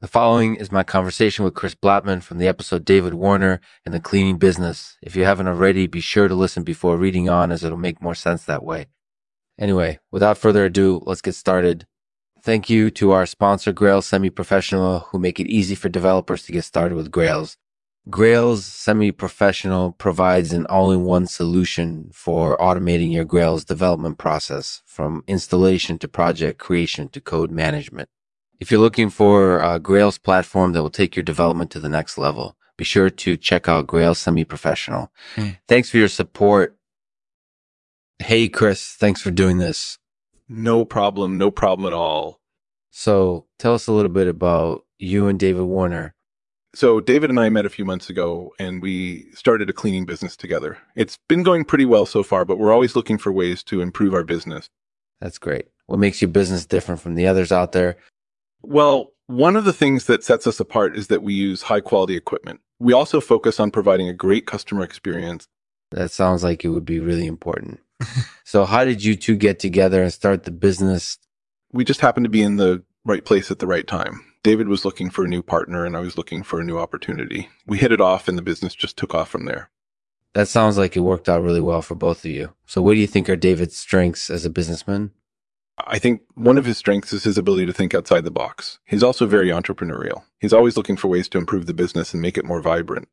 The following is my conversation with Chris Blattman from the episode David Warner and the Cleaning Business. If you haven't already, be sure to listen before reading on as it'll make more sense that way. Anyway, without further ado, let's get started. Thank you to our sponsor, Grails Semi Professional, who make it easy for developers to get started with Grails. Grails Semi Professional provides an all in one solution for automating your Grails development process from installation to project creation to code management. If you're looking for a Grails platform that will take your development to the next level, be sure to check out Grails Semi Professional. Mm. Thanks for your support. Hey, Chris, thanks for doing this. No problem. No problem at all. So tell us a little bit about you and David Warner. So, David and I met a few months ago and we started a cleaning business together. It's been going pretty well so far, but we're always looking for ways to improve our business. That's great. What makes your business different from the others out there? Well, one of the things that sets us apart is that we use high quality equipment. We also focus on providing a great customer experience. That sounds like it would be really important. so, how did you two get together and start the business? We just happened to be in the right place at the right time. David was looking for a new partner and I was looking for a new opportunity. We hit it off and the business just took off from there. That sounds like it worked out really well for both of you. So, what do you think are David's strengths as a businessman? I think one of his strengths is his ability to think outside the box. He's also very entrepreneurial. He's always looking for ways to improve the business and make it more vibrant.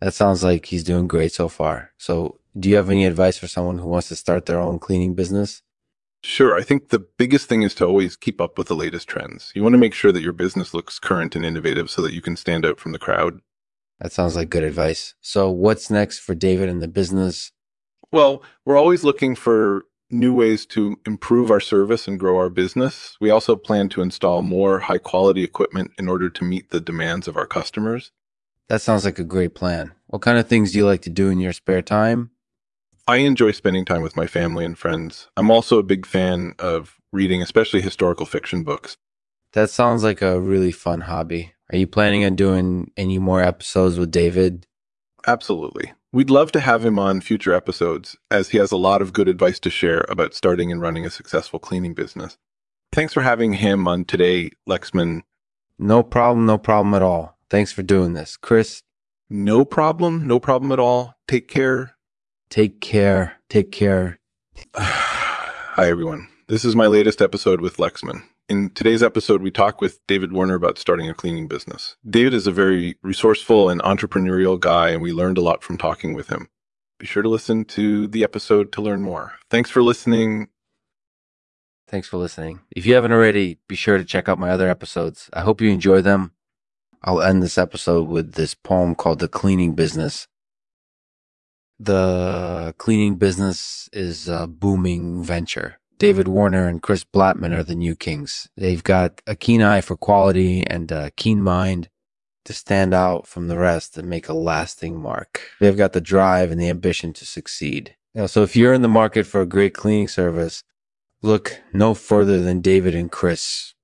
That sounds like he's doing great so far. So, do you have any advice for someone who wants to start their own cleaning business? Sure. I think the biggest thing is to always keep up with the latest trends. You want to make sure that your business looks current and innovative so that you can stand out from the crowd. That sounds like good advice. So, what's next for David and the business? Well, we're always looking for new ways to improve our service and grow our business. We also plan to install more high quality equipment in order to meet the demands of our customers. That sounds like a great plan. What kind of things do you like to do in your spare time? I enjoy spending time with my family and friends. I'm also a big fan of reading, especially historical fiction books. That sounds like a really fun hobby. Are you planning on doing any more episodes with David? Absolutely. We'd love to have him on future episodes as he has a lot of good advice to share about starting and running a successful cleaning business. Thanks for having him on today, Lexman. No problem, no problem at all. Thanks for doing this. Chris, No problem. No problem at all. Take care. take care. Take care. Hi, everyone. This is my latest episode with Lexman. In today's episode, we talk with David Warner about starting a cleaning business. David is a very resourceful and entrepreneurial guy, and we learned a lot from talking with him. Be sure to listen to the episode to learn more. Thanks for listening. Thanks for listening. If you haven't already, be sure to check out my other episodes. I hope you enjoy them. I'll end this episode with this poem called The Cleaning Business. The cleaning business is a booming venture. David Warner and Chris Blattman are the new kings. They've got a keen eye for quality and a keen mind to stand out from the rest and make a lasting mark. They've got the drive and the ambition to succeed. So if you're in the market for a great cleaning service, look no further than David and Chris.